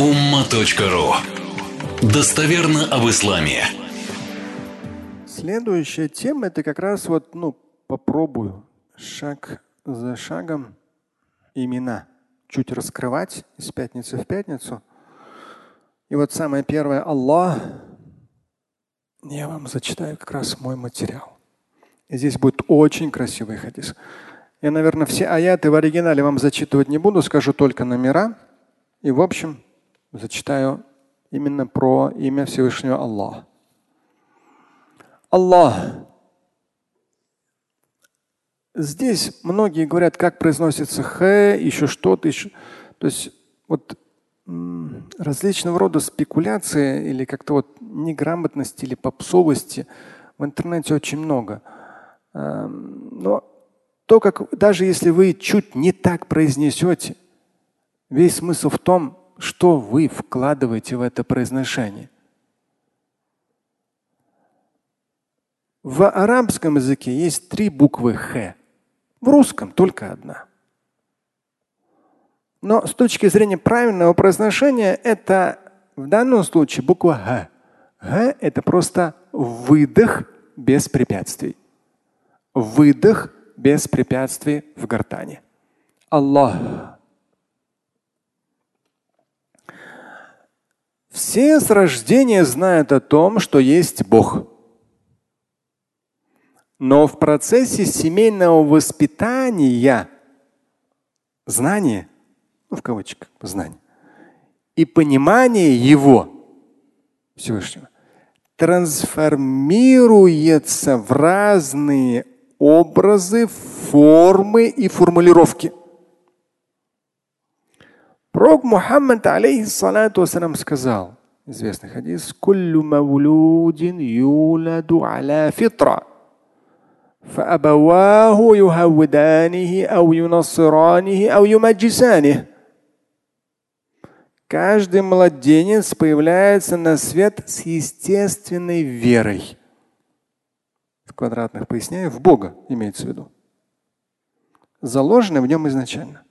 umma.ru Достоверно об исламе. Следующая тема это как раз вот, ну, попробую шаг за шагом имена чуть раскрывать из пятницы в пятницу. И вот самое первое Аллах. Я вам зачитаю как раз мой материал. И здесь будет очень красивый хадис. Я, наверное, все аяты в оригинале вам зачитывать не буду, скажу только номера. И, в общем, зачитаю именно про имя Всевышнего Аллаха. Аллах. Здесь многие говорят, как произносится х, еще что-то еще. То есть вот различного рода спекуляции или как-то вот неграмотности или попсовости в интернете очень много. Но то, как даже если вы чуть не так произнесете, весь смысл в том, что вы вкладываете в это произношение. В арабском языке есть три буквы Х. В русском только одна. Но с точки зрения правильного произношения, это в данном случае буква Х. Х – это просто выдох без препятствий. Выдох без препятствий в гортани. Аллах. Все с рождения знают о том, что есть Бог. Но в процессе семейного воспитания знание, ну в кавычках знание, и понимание Его Всевышнего трансформируется в разные образы, формы и формулировки. Пророк Мухаммад, алейхиссалату вассалам, сказал, известный хадис, «Куллю мавлудин юладу аля фитра». فأبواه يهودانه أو ينصرانه أو يمجسانه. Каждый младенец появляется на свет с естественной верой квадратных поясняю, в Бога имеется в виду. Заложено в нем изначально.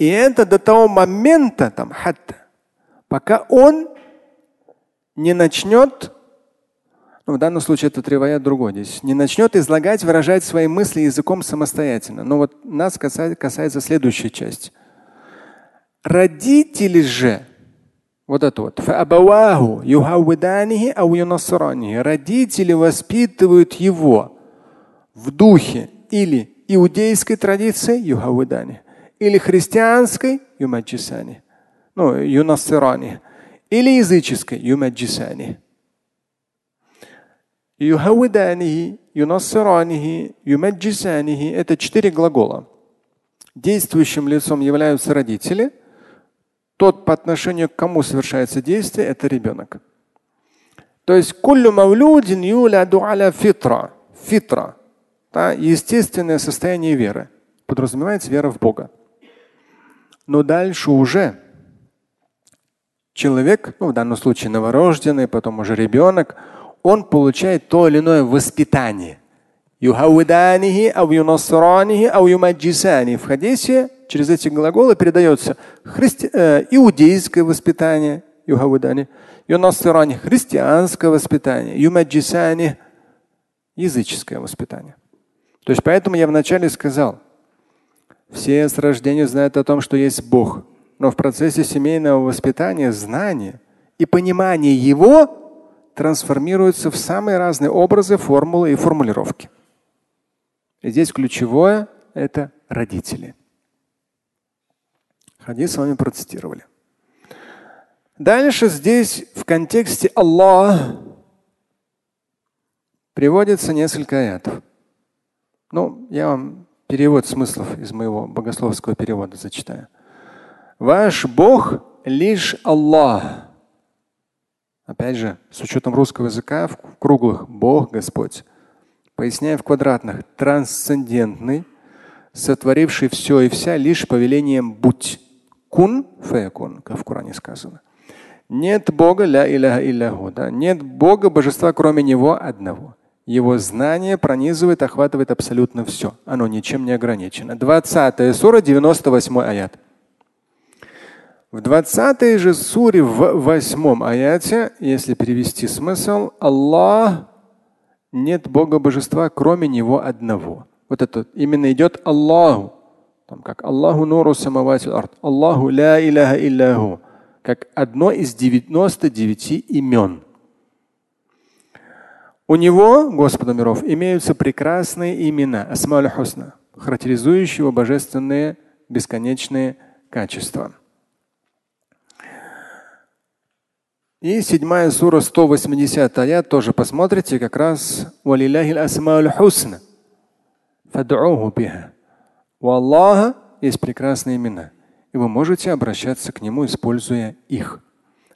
И это до того момента, там, хатта, пока он не начнет, ну, в данном случае это тревая другой здесь, не начнет излагать, выражать свои мысли языком самостоятельно. Но вот нас касается, касается следующая часть. Родители же вот это вот. Родители воспитывают его в духе или иудейской традиции юхавидани, или христианской юмаджисани, ну, юнасирани, или языческой юмаджисани. Юхавидани, юнасирани, юмаджисани – это четыре глагола. Действующим лицом являются родители – тот, по отношению к кому совершается действие, это ребенок. То есть куллю мавлюдин юляду аля фитра. Фитра. Да, естественное состояние веры. Подразумевается вера в Бога. Но дальше уже человек, ну в данном случае новорожденный, потом уже ребенок, он получает то или иное воспитание. В хадисе через эти глаголы передается христи... э, иудейское воспитание, юнасирани, христианское воспитание, юмаджисани, языческое воспитание. То есть поэтому я вначале сказал, все с рождения знают о том, что есть Бог, но в процессе семейного воспитания знание и понимание Его трансформируются в самые разные образы, формулы и формулировки. И здесь ключевое – это родители. Хадис с вами процитировали. Дальше здесь в контексте Аллах приводится несколько аятов. Ну, я вам перевод смыслов из моего богословского перевода зачитаю. Ваш Бог лишь Аллах. Опять же, с учетом русского языка в круглых Бог Господь. Поясняя в квадратных, трансцендентный, сотворивший все и вся лишь повелением будь. Кун фаякун, как в Коране сказано. Нет Бога, ля иляха илляху, да? нет Бога, божества, кроме Него одного. Его знание пронизывает, охватывает абсолютно все. Оно ничем не ограничено. 20 сура, 98 аят. В 20 же суре в восьмом аяте, если перевести смысл, Аллах нет Бога божества, кроме Него одного. Вот это именно идет Аллаху. Там как Аллаху нуру самавати арт. Аллаху ля иляха илляху. Как одно из 99 имен. У него, Господа миров, имеются прекрасные имена, асмаль хусна, характеризующие его божественные бесконечные качества. И седьмая сура 180 аят тоже посмотрите, как раз хусна. У Аллаха есть прекрасные имена. И вы можете обращаться к Нему, используя их.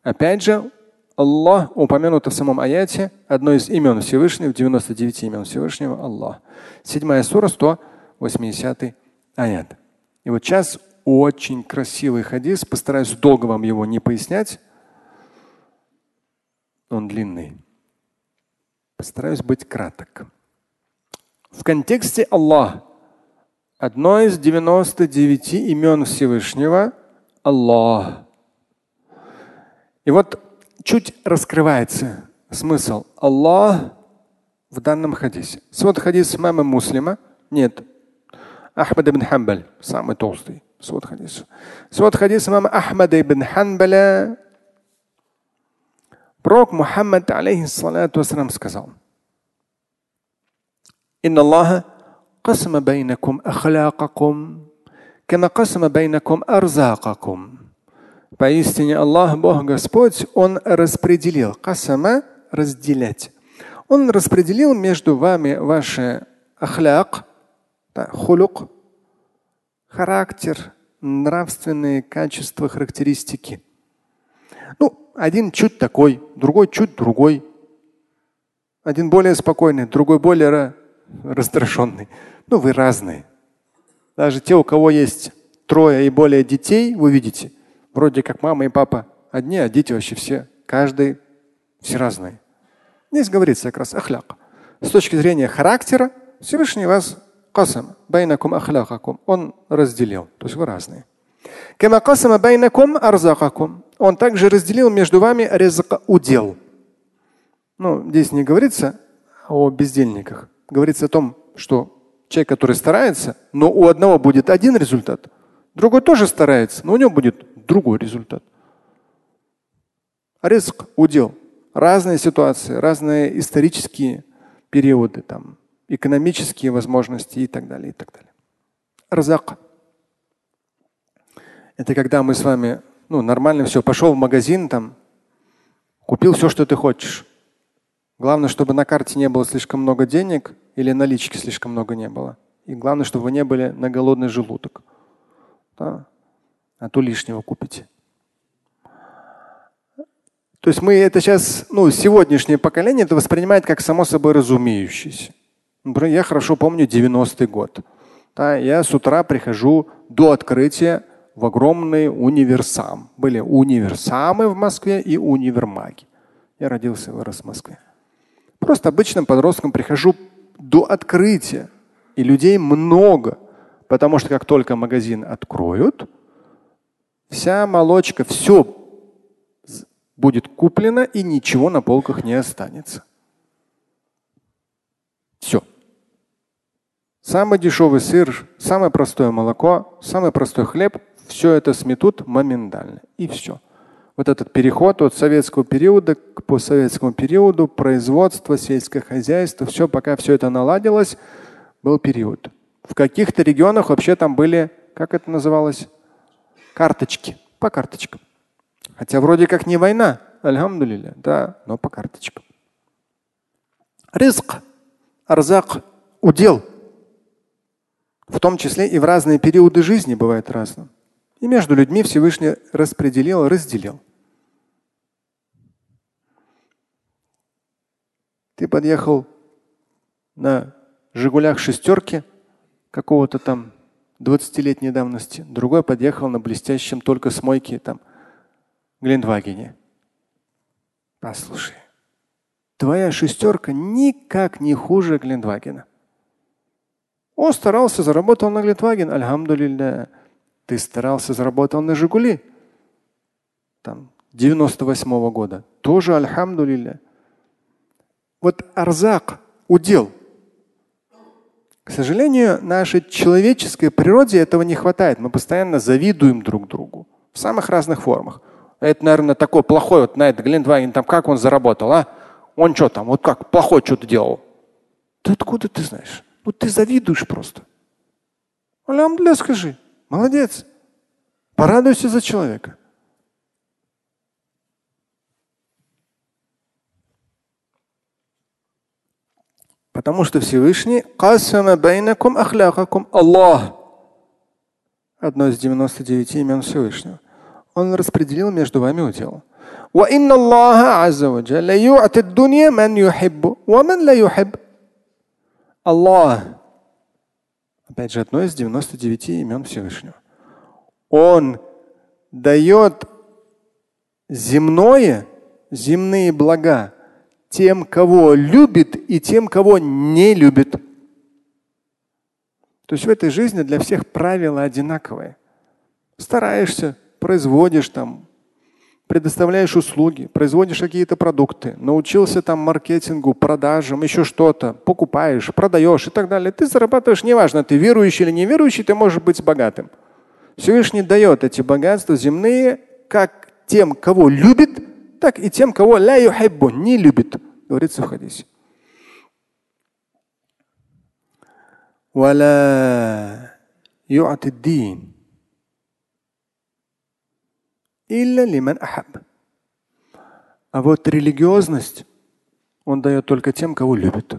Опять же, Аллах упомянут в самом аяте, одно из имен Всевышнего, 99 имен Всевышнего, Аллах. Седьмая сура, 180 аят. И вот сейчас очень красивый хадис, постараюсь долго вам его не пояснять, он длинный. Постараюсь быть краток. В контексте Аллах одно из 99 имен Всевышнего – Аллах. И вот чуть раскрывается смысл Аллах в данном хадисе. Свод хадис мама муслима. Нет. Ахмад ибн Хамбаль, самый толстый свод хадис. Свод хадис мама Ахмада ибн Ханбаля Пророк Мухаммад, алейхиссалату вассалам, сказал, إن الله قسم بينكم أخلاقكم كما قسم بينكم أرزاقكم. Поистине Аллах, Бог Господь, Он распределил. Касама – разделять. Он распределил между вами ваши ахляк, да, хулюк, характер, нравственные качества, характеристики. Ну, один чуть такой, другой чуть другой. Один более спокойный, другой более раздраженный. Ну, вы разные. Даже те, у кого есть трое и более детей, вы видите, вроде как мама и папа одни, а дети вообще все, каждый, все разные. Здесь говорится как раз ахляк. С точки зрения характера, Всевышний вас касам, байнакум ахлякакум, он разделил, то есть вы разные. Он также разделил между вами резк удел. Ну, здесь не говорится о бездельниках. Говорится о том, что человек, который старается, но у одного будет один результат, другой тоже старается, но у него будет другой результат. Риск, удел. Разные ситуации, разные исторические периоды, там, экономические возможности и так далее. И так далее. Разак. Это когда мы с вами, ну, нормально все, пошел в магазин, там, купил все, что ты хочешь. Главное, чтобы на карте не было слишком много денег или налички слишком много не было. И главное, чтобы вы не были на голодный желудок. Да? А то лишнего купите. То есть мы это сейчас, ну, сегодняшнее поколение это воспринимает как само собой разумеющееся. Например, я хорошо помню 90-й год. Да, я с утра прихожу до открытия в огромный универсам. Были универсамы в Москве и универмаги. Я родился и вырос в Москве. Просто обычным подростком прихожу до открытия. И людей много. Потому что как только магазин откроют, вся молочка, все будет куплено и ничего на полках не останется. Все. Самый дешевый сыр, самое простое молоко, самый простой хлеб все это сметут моментально. И все. Вот этот переход от советского периода к постсоветскому периоду, производство, сельское хозяйство, все, пока все это наладилось, был период. В каких-то регионах вообще там были, как это называлось, карточки, по карточкам. Хотя вроде как не война, альхамдулилля, да, но по карточкам. Риск, арзак, удел. В том числе и в разные периоды жизни бывает разным. И между людьми Всевышний распределил, разделил. Ты подъехал на Жигулях шестерки какого-то там 20-летней давности, другой подъехал на блестящем только с мойки там Глендвагене. Послушай, твоя шестерка никак не хуже Глендвагена. Он старался, заработал на Глендваген, альхамдулилля. Ты старался, заработал на Жигули. там, 98 -го года. Тоже альхамдулилля. Вот арзак, удел. К сожалению, нашей человеческой природе этого не хватает. Мы постоянно завидуем друг другу в самых разных формах. Это, наверное, такой плохой, вот на это Глинтваген, там как он заработал, а? Он что там, вот как, плохой что-то делал. Да откуда ты знаешь? Вот ты завидуешь просто. Алямдуля скажи. Молодец. Порадуйся за человека. Потому что Всевышний Аллах одно из 99 имен Всевышнего. Он распределил между вами удел. Аллах. Опять же, одно из 99 имен Всевышнего. Он дает земное, земные блага тем, кого любит, и тем, кого не любит. То есть в этой жизни для всех правила одинаковые. Стараешься, производишь там, предоставляешь услуги, производишь какие-то продукты, научился там маркетингу, продажам, еще что-то, покупаешь, продаешь и так далее. Ты зарабатываешь, неважно, ты верующий или неверующий, ты можешь быть богатым. Всевышний дает эти богатства земные как тем, кого любит, так и тем, кого ля юхиббу, не любит, говорится в хадисе. ولا يعطي الدين Илля лиман ахаб. А вот религиозность он дает только тем, кого любит.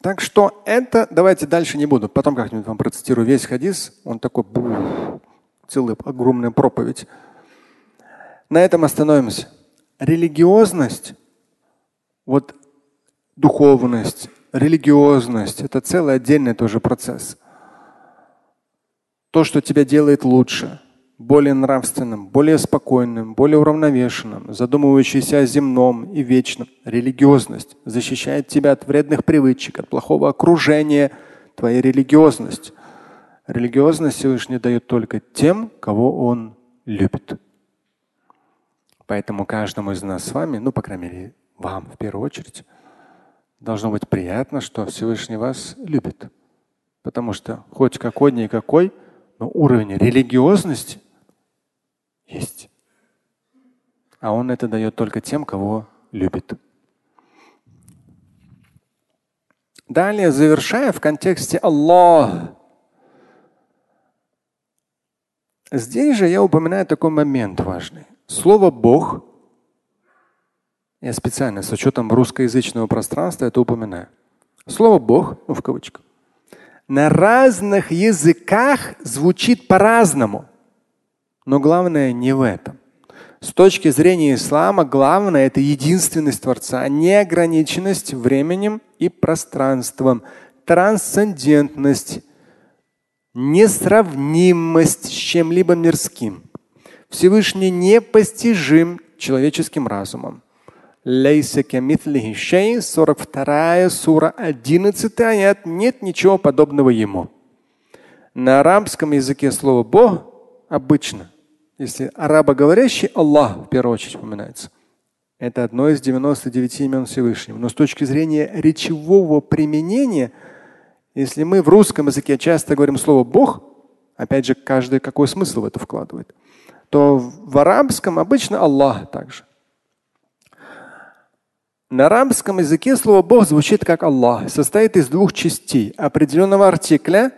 Так что это, давайте дальше не буду. Потом как-нибудь вам процитирую весь хадис. Он такой целый огромная проповедь. На этом остановимся. Религиозность, вот духовность, религиозность – это целый отдельный тоже процесс то, что тебя делает лучше, более нравственным, более спокойным, более уравновешенным, задумывающийся о земном и вечном. Религиозность защищает тебя от вредных привычек, от плохого окружения, твоя религиозность. Религиозность Всевышний дает только тем, кого Он любит. Поэтому каждому из нас с вами, ну, по крайней мере, вам в первую очередь, должно быть приятно, что Всевышний вас любит. Потому что хоть какой-никакой, но уровень религиозности есть. А он это дает только тем, кого любит. Далее, завершая в контексте Аллах. Здесь же я упоминаю такой момент важный. Слово Бог, я специально с учетом русскоязычного пространства это упоминаю. Слово Бог, ну в кавычках, на разных языках звучит по-разному. Но главное не в этом. С точки зрения ислама главное это единственность Творца, неограниченность временем и пространством, трансцендентность, несравнимость с чем-либо мирским. Всевышний непостижим человеческим разумом. Лейса камитхлихи шей, 42 сура, 11 аят, нет ничего подобного ему. На арабском языке слово Бог обычно, если арабоговорящий Аллах в первую очередь упоминается, это одно из 99 имен Всевышнего. Но с точки зрения речевого применения, если мы в русском языке часто говорим слово Бог, опять же, каждый какой смысл в это вкладывает, то в арабском обычно Аллах также. На арабском языке слово Бог звучит как Аллах, состоит из двух частей определенного артикля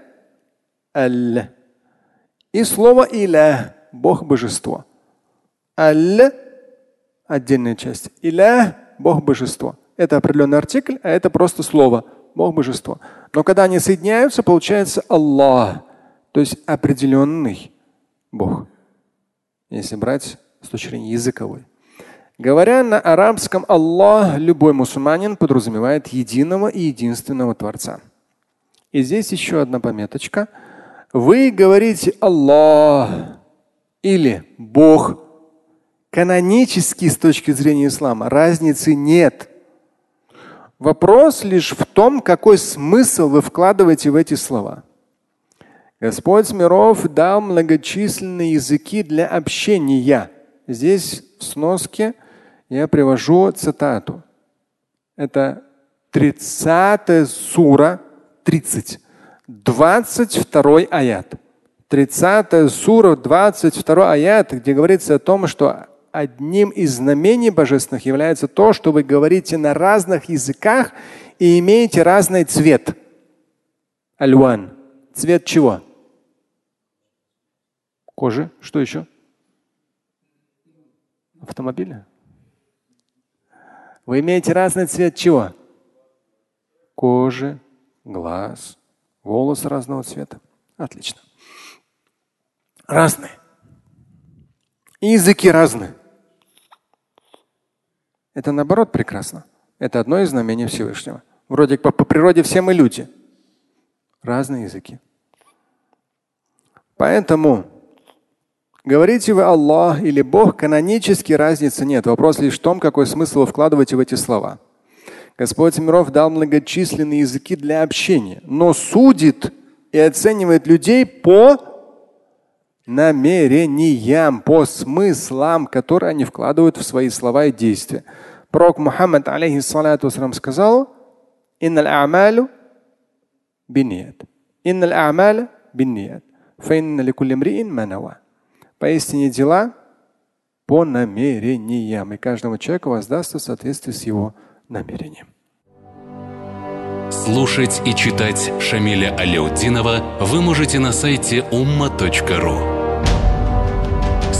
аль и слова иля Бог божество. Аль отдельная часть. Иля Бог божество. Это определенный артикль, а это просто слово Бог божество. Но когда они соединяются, получается Аллах, то есть определенный Бог. Если брать с точки зрения языковой. Говоря на арабском Аллах, любой мусульманин подразумевает единого и единственного Творца. И здесь еще одна пометочка. Вы говорите Аллах или Бог. Канонически с точки зрения ислама разницы нет. Вопрос лишь в том, какой смысл вы вкладываете в эти слова. Господь миров дал многочисленные языки для общения. Здесь в сноске я привожу цитату. Это 30 сура, 30, 22 аят. 30 сура, 22 аят, где говорится о том, что одним из знамений божественных является то, что вы говорите на разных языках и имеете разный цвет. Альван. Цвет чего? Кожи. Что еще? Автомобиля. Вы имеете разный цвет чего? Кожи, глаз, волосы разного цвета. Отлично. Разные. И языки разные. Это наоборот прекрасно. Это одно из знамений Всевышнего. Вроде как по природе все мы люди. Разные языки. Поэтому говорите вы Аллах или Бог, канонически разницы нет. Вопрос лишь в том, какой смысл вы вкладываете в эти слова. Господь миров дал многочисленные языки для общения, но судит и оценивает людей по намерениям, по смыслам, которые они вкладывают в свои слова и действия. Пророк Мухаммад, алейхиссалату сказал, «Инналь а'малу бинният». «Инналь а'маля бинният». «Фаинна ликулли мриин манава». Поистине дела по намерениям, и каждому человеку воздастся в соответствии с его намерением. Слушать и читать Шамиля Аляутдинова вы можете на сайте umma.ru.